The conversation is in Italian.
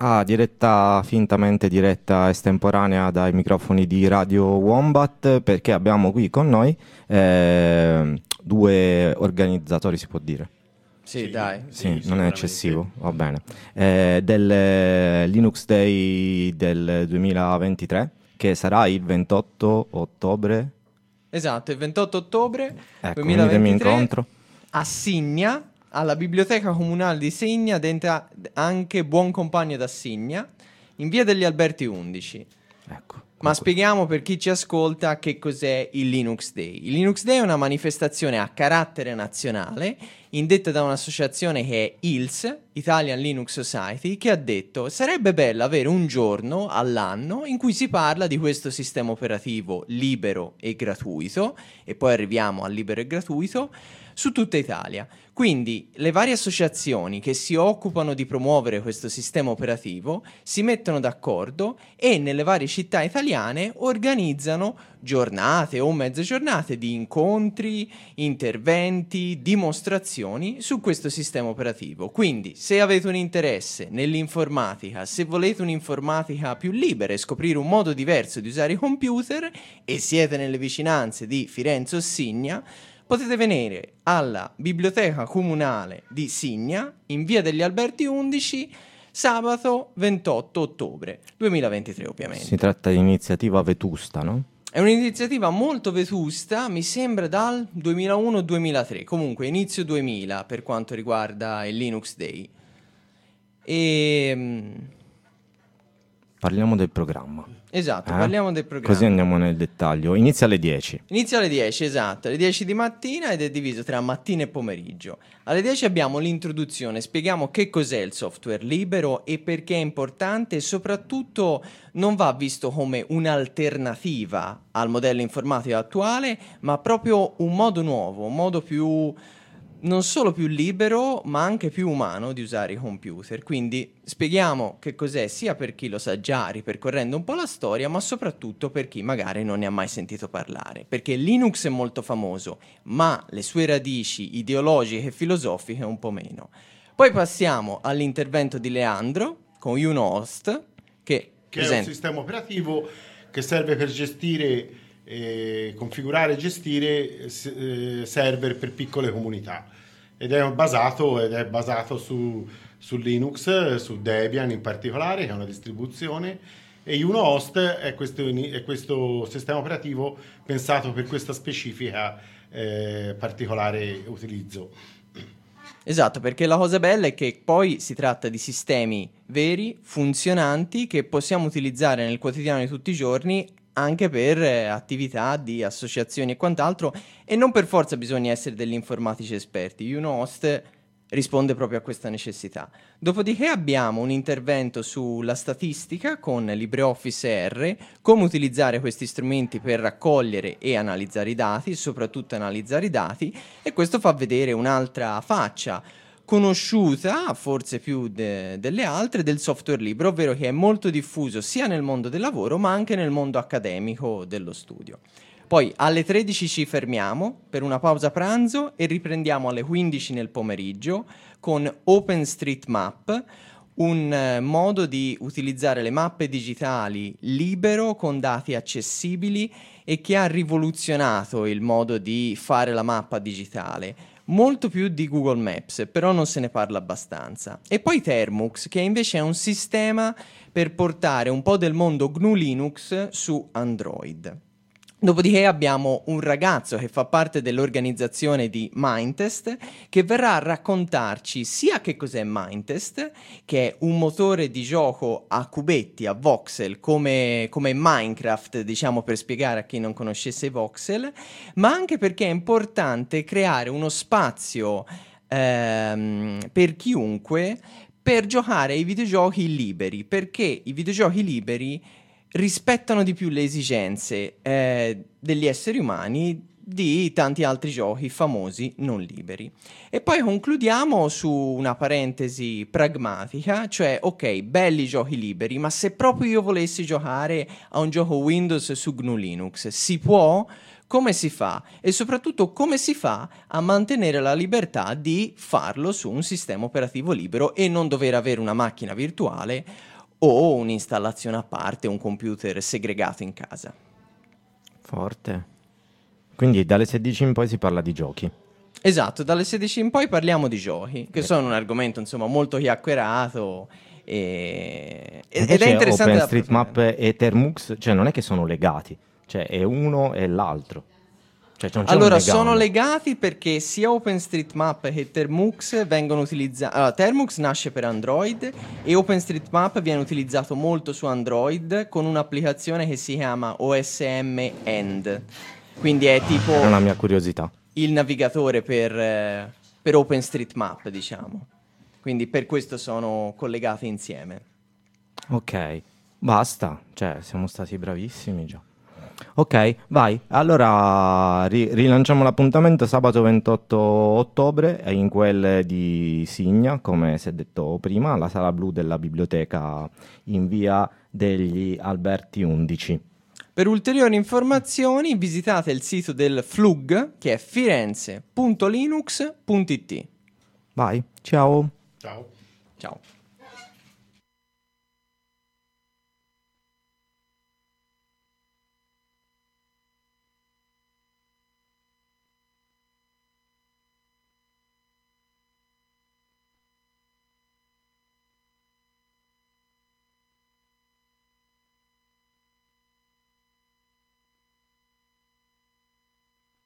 Ah, diretta, fintamente diretta estemporanea dai microfoni di Radio Wombat perché abbiamo qui con noi eh, due organizzatori, si può dire. Sì, sì dai. Sì, sì non è eccessivo, va bene. Eh, del Linux Day del 2023 che sarà il 28 ottobre. Esatto, il 28 ottobre ecco, 2023 incontro. a Signa alla Biblioteca Comunale di Signa, dentro anche Buon Compagno da Signa, in via degli Alberti 11. Ecco. Ma spieghiamo per chi ci ascolta che cos'è il Linux Day. Il Linux Day è una manifestazione a carattere nazionale indetta da un'associazione che è ILS, Italian Linux Society, che ha detto sarebbe bello avere un giorno all'anno in cui si parla di questo sistema operativo libero e gratuito, e poi arriviamo al libero e gratuito, su tutta Italia. Quindi le varie associazioni che si occupano di promuovere questo sistema operativo si mettono d'accordo e nelle varie città italiane organizzano giornate o mezze giornate di incontri, interventi, dimostrazioni su questo sistema operativo. Quindi se avete un interesse nell'informatica, se volete un'informatica più libera e scoprire un modo diverso di usare i computer e siete nelle vicinanze di Firenze o Signa, potete venire alla biblioteca comunale di Signa in via degli Alberti 11 sabato 28 ottobre 2023 ovviamente. Si tratta di iniziativa vetusta, no? È un'iniziativa molto vetusta, mi sembra dal 2001-2003, comunque inizio 2000 per quanto riguarda il Linux Day. E ehm, Parliamo del programma. Esatto, eh? parliamo del programma. Così andiamo nel dettaglio. Inizia alle 10. Inizia alle 10, esatto, alle 10 di mattina ed è diviso tra mattina e pomeriggio. Alle 10 abbiamo l'introduzione, spieghiamo che cos'è il software libero e perché è importante e soprattutto non va visto come un'alternativa al modello informatico attuale, ma proprio un modo nuovo, un modo più non solo più libero, ma anche più umano di usare i computer. Quindi spieghiamo che cos'è sia per chi lo sa già, ripercorrendo un po' la storia, ma soprattutto per chi magari non ne ha mai sentito parlare. Perché Linux è molto famoso, ma le sue radici ideologiche e filosofiche un po' meno. Poi passiamo all'intervento di Leandro con Unost, che, che è un sistema operativo che serve per gestire eh, configurare e gestire eh, server per piccole comunità ed è basato, ed è basato su, su, Linux, su Debian in particolare, che è una distribuzione, e UnoHost è questo, è questo sistema operativo pensato per questa specifica eh, particolare utilizzo. Esatto, perché la cosa bella è che poi si tratta di sistemi veri, funzionanti, che possiamo utilizzare nel quotidiano di tutti i giorni anche per eh, attività di associazioni e quant'altro e non per forza bisogna essere degli informatici esperti. UnoHost risponde proprio a questa necessità. Dopodiché abbiamo un intervento sulla statistica con LibreOffice R, come utilizzare questi strumenti per raccogliere e analizzare i dati, soprattutto analizzare i dati, e questo fa vedere un'altra faccia conosciuta, forse più de- delle altre, del software libero, ovvero che è molto diffuso sia nel mondo del lavoro ma anche nel mondo accademico dello studio. Poi alle 13 ci fermiamo per una pausa pranzo e riprendiamo alle 15 nel pomeriggio con OpenStreetMap, un eh, modo di utilizzare le mappe digitali libero con dati accessibili e che ha rivoluzionato il modo di fare la mappa digitale molto più di Google Maps, però non se ne parla abbastanza. E poi Termux, che invece è un sistema per portare un po' del mondo GNU Linux su Android. Dopodiché abbiamo un ragazzo che fa parte dell'organizzazione di Mindtest che verrà a raccontarci sia che cos'è Mindtest, che è un motore di gioco a cubetti, a voxel, come, come Minecraft, diciamo per spiegare a chi non conoscesse voxel, ma anche perché è importante creare uno spazio ehm, per chiunque per giocare ai videogiochi liberi, perché i videogiochi liberi rispettano di più le esigenze eh, degli esseri umani di tanti altri giochi famosi non liberi. E poi concludiamo su una parentesi pragmatica, cioè ok, belli giochi liberi, ma se proprio io volessi giocare a un gioco Windows su GNU Linux, si può? Come si fa? E soprattutto come si fa a mantenere la libertà di farlo su un sistema operativo libero e non dover avere una macchina virtuale o un'installazione a parte, un computer segregato in casa. Forte. Quindi dalle 16 in poi si parla di giochi. Esatto, dalle 16 in poi parliamo di giochi, che sono un argomento insomma molto chiacchierato e... ed è interessante OpenStreetMap e Termux, cioè non è che sono legati, cioè è uno e l'altro. Cioè, Allora, sono legati perché sia OpenStreetMap che Termux vengono utilizzati. Allora, Termux nasce per Android e OpenStreetMap viene utilizzato molto su Android con un'applicazione che si chiama OSM End. Quindi è tipo È una mia curiosità. il navigatore per, eh, per OpenStreetMap, diciamo. Quindi per questo sono collegati insieme. Ok, basta, cioè siamo stati bravissimi già. Ok, vai. Allora ri- rilanciamo l'appuntamento sabato 28 ottobre in quel di Signa, come si è detto prima, la sala blu della biblioteca in via degli Alberti 11. Per ulteriori informazioni visitate il sito del FLUG che è firenze.linux.it. Vai, ciao. Ciao. Ciao.